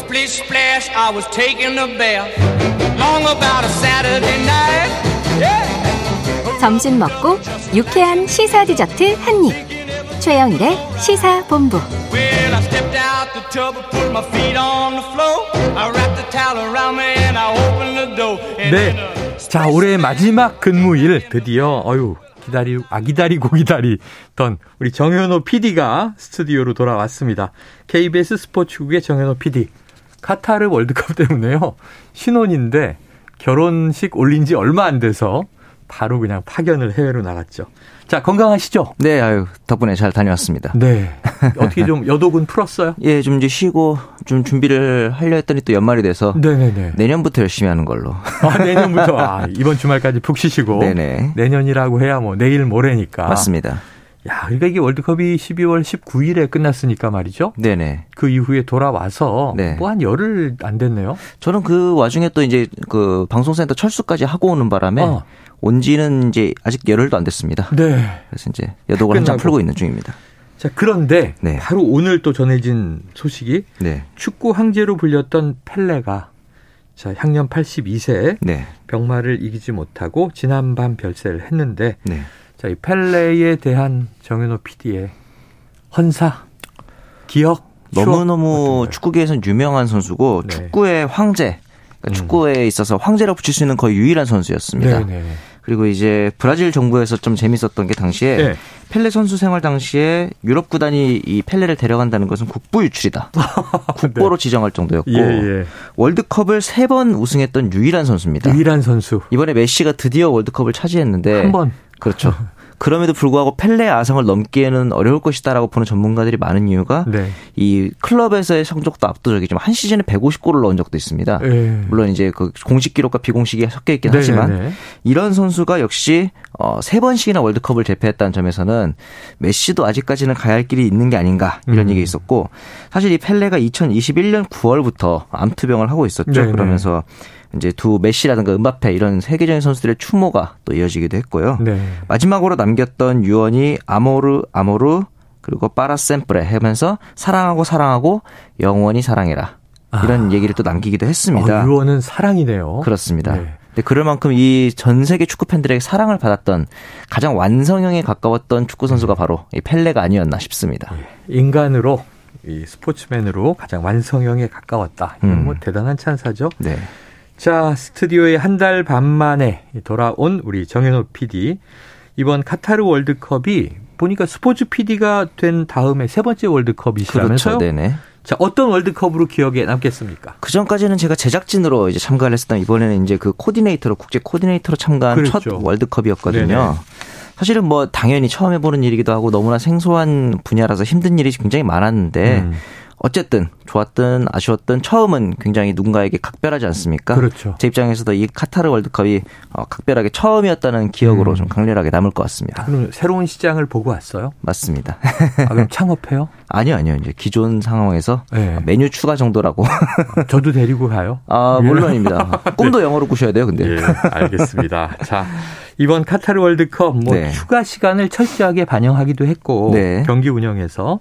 splish splash, I was taking a bath. Long about a Saturday night. Yeah. 점심 먹고 유쾌한 시사 디저트 한 입. 최영일의 시사 본부. Well, I stepped out the tub and put my feet on the floor. I wrapped the towel around me and I opened the door. 네. uh, 자, 올해 마지막 근무일 드디어 어유 기다리 아 기다리고 기다리던 우리 정현호 PD가 스튜디오로 돌아왔습니다. KBS 스포츠국의 정현호 PD. 카타르 월드컵 때문에요. 신혼인데 결혼식 올린 지 얼마 안 돼서 바로 그냥 파견을 해외로 나갔죠. 자, 건강하시죠? 네, 아유, 덕분에 잘 다녀왔습니다. 네. 어떻게 좀 여독은 풀었어요? 예, 좀 이제 쉬고 좀 준비를 하려 했더니 또 연말이 돼서 네네네. 내년부터 열심히 하는 걸로. 아, 내년부터 아, 이번 주말까지 푹 쉬시고 네네. 내년이라고 해야 뭐 내일 모레니까. 맞습니다. 야, 그러니까 이게 월드컵이 12월 19일에 끝났으니까 말이죠. 네네. 그 이후에 돌아와서 네. 뭐한 열흘 안 됐네요. 저는 그 와중에 또 이제 그 방송센터 철수까지 하고 오는 바람에 어. 온 지는 이제 아직 열흘도 안 됐습니다. 네. 그래서 이제 여독을 한참 끝나고. 풀고 있는 중입니다. 자, 그런데 네. 바로 오늘 또 전해진 소식이 네. 축구 황제로 불렸던 펠레가 자, 향년 82세 네. 병마를 이기지 못하고 지난밤 별세를 했는데 네. 자, 이 펠레에 대한 정현호 PD의 헌사, 기억, 너무너무? 축구계에서는 유명한 선수고 네. 축구의 황제. 그러니까 음. 축구에 있어서 황제라고 붙일 수 있는 거의 유일한 선수였습니다. 네네. 그리고 이제 브라질 정부에서 좀 재밌었던 게 당시에 네. 펠레 선수 생활 당시에 유럽 구단이 이 펠레를 데려간다는 것은 국보 유출이다. 국보로 지정할 정도였고 네. 예, 예. 월드컵을 세 번 우승했던 유일한 선수입니다. 유일한 선수. 이번에 메시가 드디어 월드컵을 차지했는데 한 번. 그렇죠. 그럼에도 불구하고 펠레 아성을 넘기에는 어려울 것이다라고 보는 전문가들이 많은 이유가 네. 이 클럽에서의 성적도 압도적이지만 한 시즌에 150골을 넣은 적도 있습니다. 예. 물론 이제 그 공식 기록과 비공식이 섞여 있긴 네네네. 하지만 이런 선수가 역시 어, 세 번씩이나 월드컵을 제패했다는 점에서는 메시도 아직까지는 가야 할 길이 있는 게 아닌가 이런 음. 얘기 있었고 사실 이 펠레가 2021년 9월부터 암투병을 하고 있었죠. 네네. 그러면서 이제 두 메시라든가 은바페 이런 세계적인 선수들의 추모가 또 이어지기도 했고요. 네. 마지막으로 남겼던 유언이 아모르 아모르 그리고 파라셈프레 하면서 사랑하고 사랑하고 영원히 사랑해라 이런 얘기를 또 남기기도 했습니다. 어, 유언은 사랑이네요. 그렇습니다. 네. 근데 그럴 만큼 이 전 세계 축구 팬들에게 사랑을 받았던 가장 완성형에 가까웠던 축구 선수가 바로 이 펠레가 아니었나 싶습니다. 인간으로 이 스포츠맨으로 가장 완성형에 가까웠다. 이건 음. 뭐 대단한 찬사죠. 네. 자, 스튜디오에 한 달 반 만에 돌아온 우리 정현호 PD. 이번 카타르 월드컵이 보니까 스포츠 PD가 된 다음에 세 번째 월드컵이시라면서요? 그렇죠. 네네. 자, 어떤 월드컵으로 기억에 남겠습니까? 그 전까지는 제가 제작진으로 이제 참가를 했었던 이번에는 이제 그 코디네이터로 국제 코디네이터로 참가한 첫 그랬죠. 월드컵이었거든요. 네네. 사실은 뭐 당연히 처음 해보는 일이기도 하고 너무나 생소한 분야라서 힘든 일이 굉장히 많았는데 음. 어쨌든 좋았든 아쉬웠든 처음은 굉장히 누군가에게 각별하지 않습니까? 그렇죠. 제 입장에서도 이 카타르 월드컵이 어, 각별하게 처음이었다는 기억으로 음. 좀 강렬하게 남을 것 같습니다. 그럼 새로운 시장을 보고 왔어요? 맞습니다. 아, 그럼 창업해요? 아니요, 아니요. 이제 기존 상황에서 네. 메뉴 추가 정도라고. 저도 데리고 가요? 아, 물론입니다. 꿈도 영어로 꾸셔야 돼요, 근데. 예, 알겠습니다. 자, 이번 카타르 월드컵 뭐 네. 추가 시간을 철저하게 반영하기도 했고 네. 경기 운영에서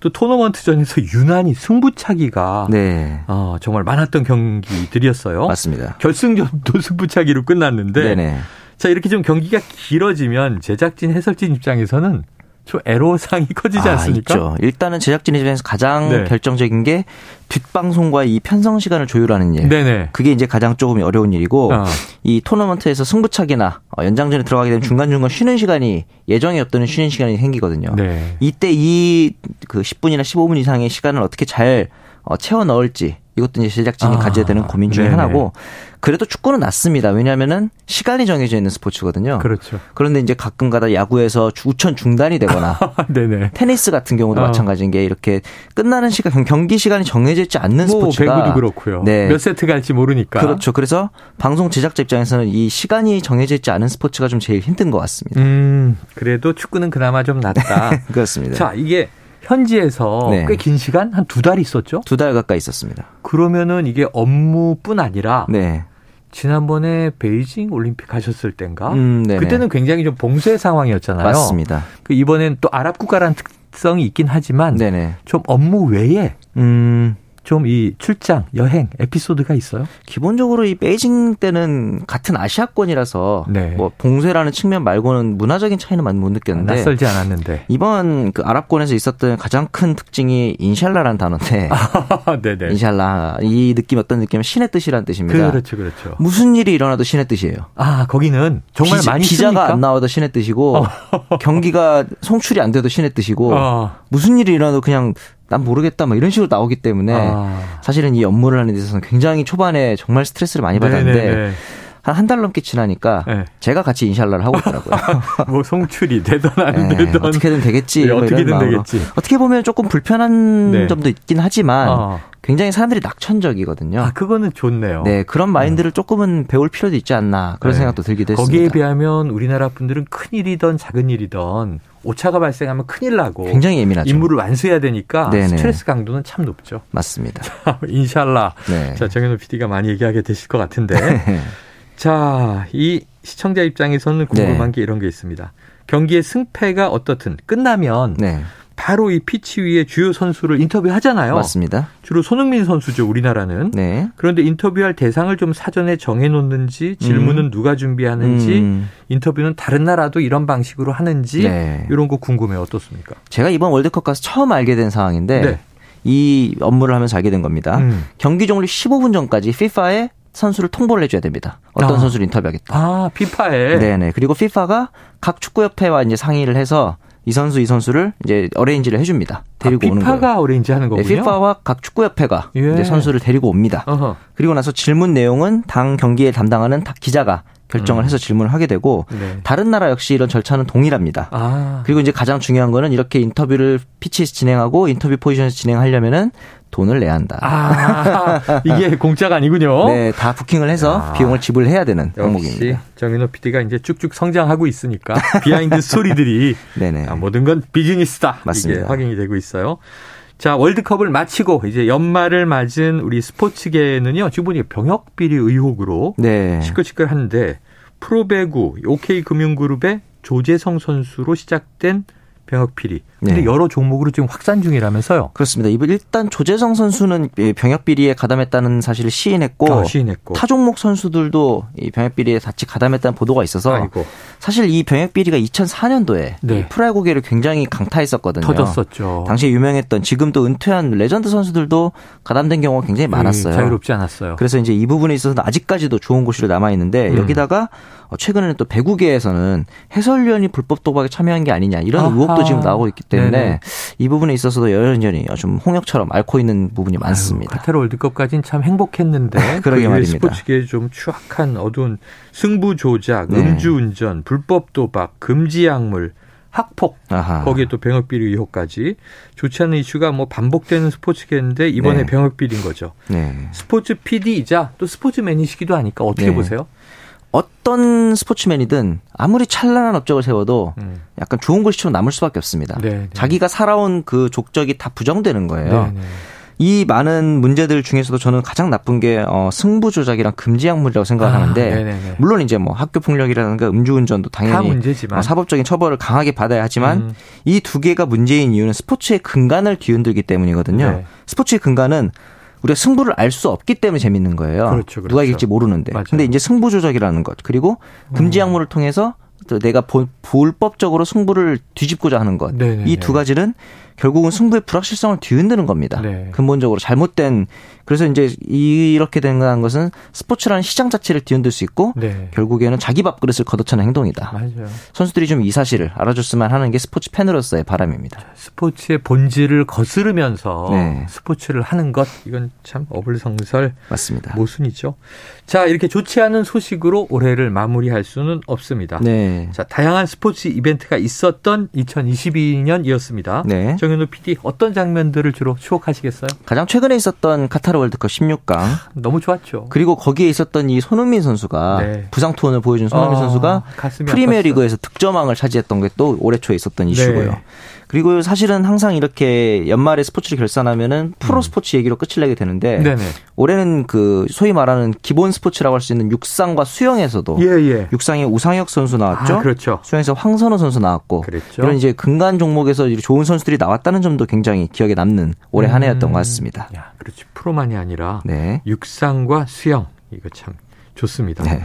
또 토너먼트전에서 유난히 승부차기가 네. 어, 정말 많았던 경기들이었어요. 맞습니다. 결승전도 승부차기로 끝났는데 네네. 자 이렇게 좀 경기가 길어지면 제작진 해설진 입장에서는 좀 애로사항이 커지지 아, 않습니까? 있죠. 일단은 제작진 입장에서 가장 네. 결정적인 게 뒷방송과 이 편성 시간을 조율하는 일. 네네. 그게 이제 가장 조금 어려운 일이고 어. 이 토너먼트에서 승부차기나 어, 연장전에 들어가게 되면 중간중간 쉬는 시간이 예정이 없던 쉬는 시간이 생기거든요. 네. 이때 이 그 10분이나 15분 이상의 시간을 어떻게 잘 어, 채워 넣을지 이것도 이제 제작진이 아, 가져야 되는 고민 중에 네네. 하나고 그래도 축구는 낫습니다. 왜냐하면은 시간이 정해져 있는 스포츠거든요. 그렇죠. 그런데 이제 가끔가다 야구에서 주- 우천 중단이 되거나 네네. 테니스 같은 경우도 어. 마찬가지인 게 이렇게 끝나는 시간 경- 경기 시간이 정해져 있지 않는 뭐 스포츠가 배구도 그렇고요. 네. 몇 세트 갈지 모르니까. 그렇죠. 그래서 방송 제작자 입장에서는 이 시간이 정해져 있지 않은 스포츠가 좀 제일 힘든 것 같습니다. 음, 그래도 축구는 그나마 좀 낫다. 그렇습니다. 자, 이게 현지에서 네. 꽤긴 시간 한 두 달 있었죠? 두 달 가까이 있었습니다. 그러면은 이게 업무뿐 아니라 네. 지난번에 베이징 올림픽 가셨을 땐가? 음, 네네. 그때는 굉장히 좀 봉쇄 상황이었잖아요. 맞습니다. 그 이번엔 또 아랍 국가라는 특성이 있긴 하지만 네네. 좀 업무 외에 음, 좀 이 출장, 여행 에피소드가 있어요? 기본적으로 이 베이징 때는 같은 아시아권이라서 네. 뭐 봉쇄라는 측면 말고는 문화적인 차이는 많이 못 느꼈는데 낯설지 않았는데. 이번 그 아랍권에서 있었던 가장 큰 특징이 인샬라라는 단어인데 네네. 인샬라 이 느낌 어떤 느낌은 신의 뜻이라는 뜻입니다. 그렇죠, 그렇죠. 무슨 일이 일어나도 신의 뜻이에요. 아, 거기는 정말 비자, 많이 비자가 씁니까? 안 나와도 신의 뜻이고 경기가 송출이 안 돼도 신의 뜻이고 어. 무슨 일이 일어나도 그냥 난 모르겠다 막 이런 식으로 나오기 때문에 아. 사실은 이 업무를 하는 데 있어서는 굉장히 초반에 정말 스트레스를 많이 받았는데 네네네. 한 한 달 넘게 지나니까 네. 제가 같이 인샬라를 하고 있더라고요. 뭐 송출이 되던 안 네, 되던 어떻게든 되겠지. 네, 뭐 어떻게든 마음으로. 되겠지. 어떻게 보면 조금 불편한 네. 점도 있긴 하지만 어. 굉장히 사람들이 낙천적이거든요. 아, 그거는 좋네요. 네, 그런 마인드를 조금은 배울 필요도 있지 않나 그런 네. 생각도 들기도 했습니다. 거기에 비하면 우리나라 분들은 큰 일이든 작은 일이든 오차가 발생하면 큰일 나고 굉장히 예민하죠. 임무를 완수해야 되니까 네네. 스트레스 강도는 참 높죠. 맞습니다. 인샬라. 네. 자, 정현우 PD가 많이 얘기하게 되실 것 같은데. 자, 이 시청자 입장에서는 궁금한 네. 게 이런 게 있습니다. 경기의 승패가 어떻든 끝나면 네, 바로 이 피치 위에 주요 선수를 인터뷰하잖아요. 맞습니다. 주로 손흥민 선수죠, 우리나라는. 네. 그런데 인터뷰할 대상을 좀 사전에 정해놓는지 질문은 누가 준비하는지 음. 인터뷰는 다른 나라도 이런 방식으로 하는지 네. 이런 거 궁금해요. 어떻습니까? 제가 이번 월드컵 가서 처음 알게 된 상황인데 네. 이 업무를 하면서 알게 된 겁니다. 음. 경기 종료 15분 전까지 FIFA에 선수를 통보를 해줘야 됩니다. 어떤 아. 선수를 인터뷰하겠다. 아, 피파에. 네네. 그리고 FIFA가 각 축구협회와 이제 상의를 해서 이 선수 이 선수를 이제 어레인지를 해줍니다. 데리고 아, 오는 거예요. 피파가 어레인지 하는 네, 거군요. FIFA와 각 축구협회가 예. 이제 선수를 데리고 옵니다. 어허. 그리고 나서 질문 내용은 당 경기에 담당하는 다- 기자가 결정을 해서 질문을 하게 되고 음. 네. 다른 나라 역시 이런 절차는 동일합니다. 아. 그리고 이제 가장 중요한 거는 이렇게 인터뷰를 pitch에서 진행하고 인터뷰 포지션에서 진행하려면은 돈을 내야 한다. 아, 이게 공짜가 아니군요. 네, 다 부킹을 해서 아. 비용을 지불해야 되는 항목입니다. 정인호 PD가 이제 쭉쭉 성장하고 있으니까 behind story들이 네네. 아, 모든 건 비즈니스다. 맞습니다. 이게 확인이 되고 있어요. 자, 월드컵을 마치고 이제 연말을 맞은 우리 스포츠계는요. 지금 보니까 병역 비리 의혹으로 네. 시끌시끌한데 프로배구 OK금융그룹의 조재성 선수로 시작된 병역 비리. 근데 네. 여러 종목으로 지금 확산 중이라면서요. 그렇습니다. 일단 조재성 선수는 이 병역 비리에 가담했다는 사실을 시인했고 아, 시인했고. 타 종목 선수들도 이 병역 비리에 같이 가담했다는 보도가 있어서 아이고. 사실 이 병역 비리가 2004년도에 네. 프로야구계를 굉장히 강타했었거든요. 터졌었죠. 당시에 유명했던 지금도 은퇴한 레전드 선수들도 가담된 경우가 굉장히 많았어요. 예, 자유롭지 않았어요. 그래서 이제 이 부분에 있어서는 아직까지도 좋은 고시로 남아 있는데 음. 여기다가 어, 최근에는 또 배구계에서는 해설위원이 불법 도박에 참여한 게 아니냐 이런 아하. 의혹도 지금 나오고 있기 때문에 네네. 이 부분에 있어서도 여전히 좀 홍역처럼 앓고 있는 부분이 많습니다. 카타르 월드컵까지는 참 행복했는데 그러게 그 말입니다. 스포츠계에 좀 추악한 어두운 승부 조작, 네. 음주운전, 불법 도박, 금지 약물, 학폭 아하. 거기에 또 병역 비리 의혹까지 좋지 않은 이슈가 뭐 반복되는 스포츠계인데 이번에 네. 병역 비리인 거죠. 네. 스포츠 PD이자 또 스포츠맨이시기도 하니까 어떻게 네. 보세요? 어떤 스포츠맨이든 아무리 찬란한 업적을 세워도 음. 약간 좋은 글씨로 남을 수밖에 없습니다. 네, 네. 자기가 살아온 그 족적이 다 부정되는 거예요. 네, 네. 이 많은 문제들 중에서도 저는 가장 나쁜 게 어, 승부 조작이랑 금지 약물이라고 생각하는데 아, 네네네. 물론 이제 뭐 학교 폭력이라든가 음주운전도 다 당연히 어, 사법적인 처벌을 강하게 받아야 하지만 음. 이두 개가 문제인 이유는 스포츠의 근간을 뒤흔들기 때문이거든요. 네. 스포츠의 근간은 우리가 승부를 알 수 없기 때문에 재밌는 거예요. 그렇죠, 그렇죠. 누가 이길지 모르는데. 맞아요. 근데 이제 승부 조작이라는 것 그리고 금지 약물을 통해서 또 내가 보- 불법적으로 승부를 뒤집고자 하는 것. 네네네. 이두 가지는 결국은 승부의 불확실성을 뒤흔드는 겁니다. 네. 근본적으로 잘못된 그래서 이제 이렇게 된 것은 스포츠라는 시장 자체를 뒤흔들 수 있고 네. 결국에는 자기 밥그릇을 걷어차는 행동이다. 맞아요. 선수들이 좀 이 사실을 알아줬으면 하는 게 스포츠 팬으로서의 바람입니다. 스포츠의 본질을 거스르면서 네. 스포츠를 하는 것 이건 참 어불성설 맞습니다. 모순이죠. 자 이렇게 좋지 않은 소식으로 올해를 마무리할 수는 없습니다. 네. 자 다양한 스포츠 이벤트가 있었던 2022년이었습니다. 네. 정현우 PD 어떤 장면들을 주로 추억하시겠어요? 가장 최근에 있었던 카타르 월드컵 16강 너무 좋았죠. 그리고 거기에 있었던 이 손흥민 선수가 네. 부상 투혼을 보여준 손흥민 아, 선수가 가슴이 프리미어 아팠어. 리그에서 득점왕을 차지했던 게 또 올해 초에 있었던 이슈고요. 네. 그리고 사실은 항상 이렇게 연말에 스포츠를 결산하면은 프로 스포츠 얘기로 끝을 내게 되는데 음. 네네. 올해는 그 소위 말하는 기본 스포츠라고 할 수 있는 육상과 수영에서도 예, 예. 육상에 우상혁 선수 나왔죠. 아, 그렇죠. 수영에서 황선우 선수 나왔고 그랬죠. 이런 이제 근간 종목에서 좋은 선수들이 나왔다는 점도 굉장히 기억에 남는 올해 한 해였던 것 같습니다. 야, 그렇지. 프로만이 아니라 네. 육상과 수영. 이거 참 좋습니다. 네.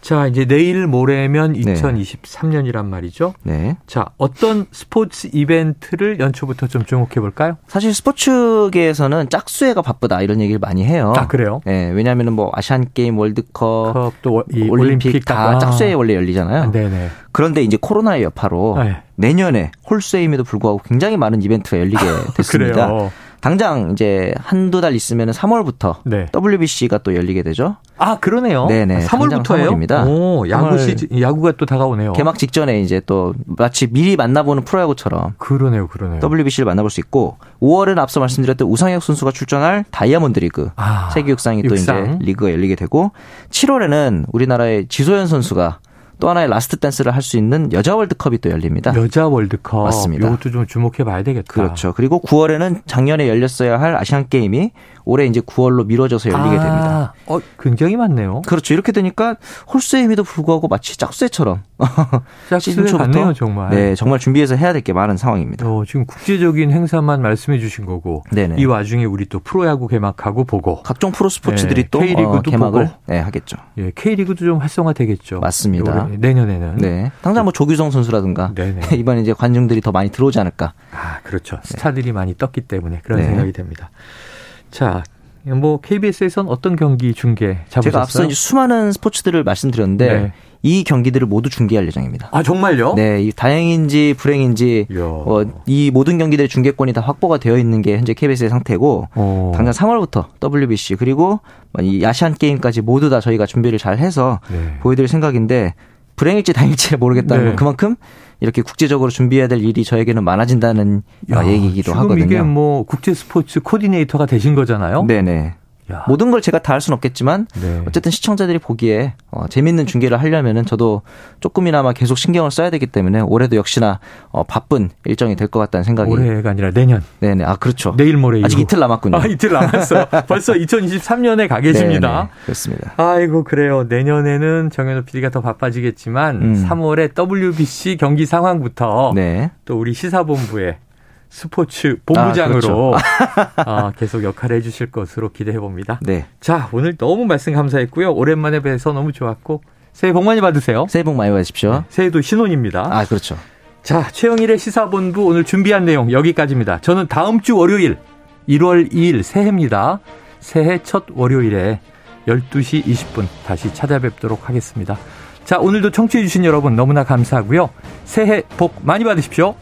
자, 이제 내일 모레면 네. 2023년이란 말이죠. 네. 자, 어떤 스포츠 이벤트를 연초부터 좀 주목해 볼까요? 사실 스포츠계에서는 짝수회가 바쁘다 이런 얘기를 많이 해요. 아, 그래요? 네, 왜냐하면 뭐 아시안 게임, 월드컵, 컵도 이 올림픽, 올림픽 다 아. 짝수회 원래 열리잖아요. 아, 네네. 그런데 이제 코로나의 여파로 네. 내년에 홀수임에도 불구하고 굉장히 많은 이벤트가 열리게 됐습니다. 그래요. 당장 이제 한두 달 있으면 3월부터 네. WBC가 또 열리게 되죠. 아, 그러네요. 네네. 3월부터예요? 당장 3월입니다. 오, 야구 시즌, 야구가 또 다가오네요. 개막 직전에 이제 또 마치 미리 만나보는 프로야구처럼 그러네요, 그러네요. WBC를 만나볼 수 있고 5월은 앞서 말씀드렸던 우상혁 선수가 출전할 다이아몬드 리그 아, 세계 육상이 또 육상. 이제 리그가 열리게 되고 7월에는 우리나라의 지소연 선수가 또 하나의 last dance를 할 수 있는 여자 월드컵이 또 열립니다. 여자 월드컵. 맞습니다. 이것도 좀 주목해 봐야 되겠다. 그렇죠. 그리고 9월에는 작년에 열렸어야 할 아시안 게임이 올해 이제 9월로 미뤄져서 열리게 아, 됩니다. 어, 굉장히 많네요. 그렇죠. 이렇게 되니까 홀수임에도 불구하고 마치 짝수회처럼 시즌 초부터 정말. 네, 정말 준비해서 해야 될 게 많은 상황입니다. 어, 지금 국제적인 행사만 말씀해 주신 거고 네네. 이 와중에 우리 또 프로야구 개막하고 보고 각종 프로 스포츠들이 네, 또 K리그도 어, 개막을 보고. 네, 하겠죠. 예, K리그도 좀 활성화 되겠죠. 맞습니다. 올해, 내년에는. 네. 당장 뭐 조규성 선수라든가 네네. 이번에 이제 관중들이 더 많이 들어오지 않을까. 아, 그렇죠. 스타들이 많이 떴기 때문에 그런 네. 생각이 됩니다. 자, 뭐 KBS에선 어떤 경기 중계 잡으셨어요? 제가 앞서 이제 수많은 스포츠들을 말씀드렸는데 네. 이 경기들을 모두 중계할 예정입니다. 아, 정말요? 네, 이 다행인지 불행인지. 어, 이 모든 경기들의 중계권이 다 확보가 되어 있는 게 현재 KBS의 상태고 어. 당장 3월부터 WBC 그리고 이 아시안 게임까지 모두 다 저희가 준비를 잘 해서 네. 보여드릴 생각인데 불행일지 다행일지 모르겠다는 네. 건 그만큼 이렇게 국제적으로 준비해야 될 일이 저에게는 많아진다는 야, 어, 얘기이기도 지금 하거든요. 이게 뭐 국제 스포츠 코디네이터가 되신 거잖아요. 네네. 야. 모든 걸 제가 다 할 수는 없겠지만 네. 어쨌든 시청자들이 보기에 어, 재밌는 중계를 하려면은 저도 조금이나마 계속 신경을 써야 되기 때문에 올해도 역시나 어, 바쁜 일정이 될 것 같다는 생각이. 올해가 아니라 내년. 네네. 아 그렇죠. 내일 모레 아직 이후. 이틀 남았군요. 아, 이틀 남았어요. 벌써 2023년에 가 계십니다. 네네, 그렇습니다. 아이고 그래요. 내년에는 정현우 PD가 더 바빠지겠지만 음. 3월에 WBC 경기 상황부터 네. 또 우리 시사본부의 스포츠 본부장으로 아, 계속 역할을 해주실 것으로 기대해 봅니다. 네. 자 오늘 너무 말씀 감사했고요. 오랜만에 뵈서 너무 좋았고 새해 복 많이 받으세요. 새해 복 많이 받으십시오. 새해도 신혼입니다. 아 그렇죠. 자, 최영일의 시사본부 오늘 준비한 내용 여기까지입니다. 저는 다음 주 월요일 1월 2일 새해입니다. 새해 첫 월요일에 12시 20분 다시 찾아뵙도록 하겠습니다. 자, 오늘도 청취해주신 여러분 너무나 감사하고요. 새해 복 많이 받으십시오.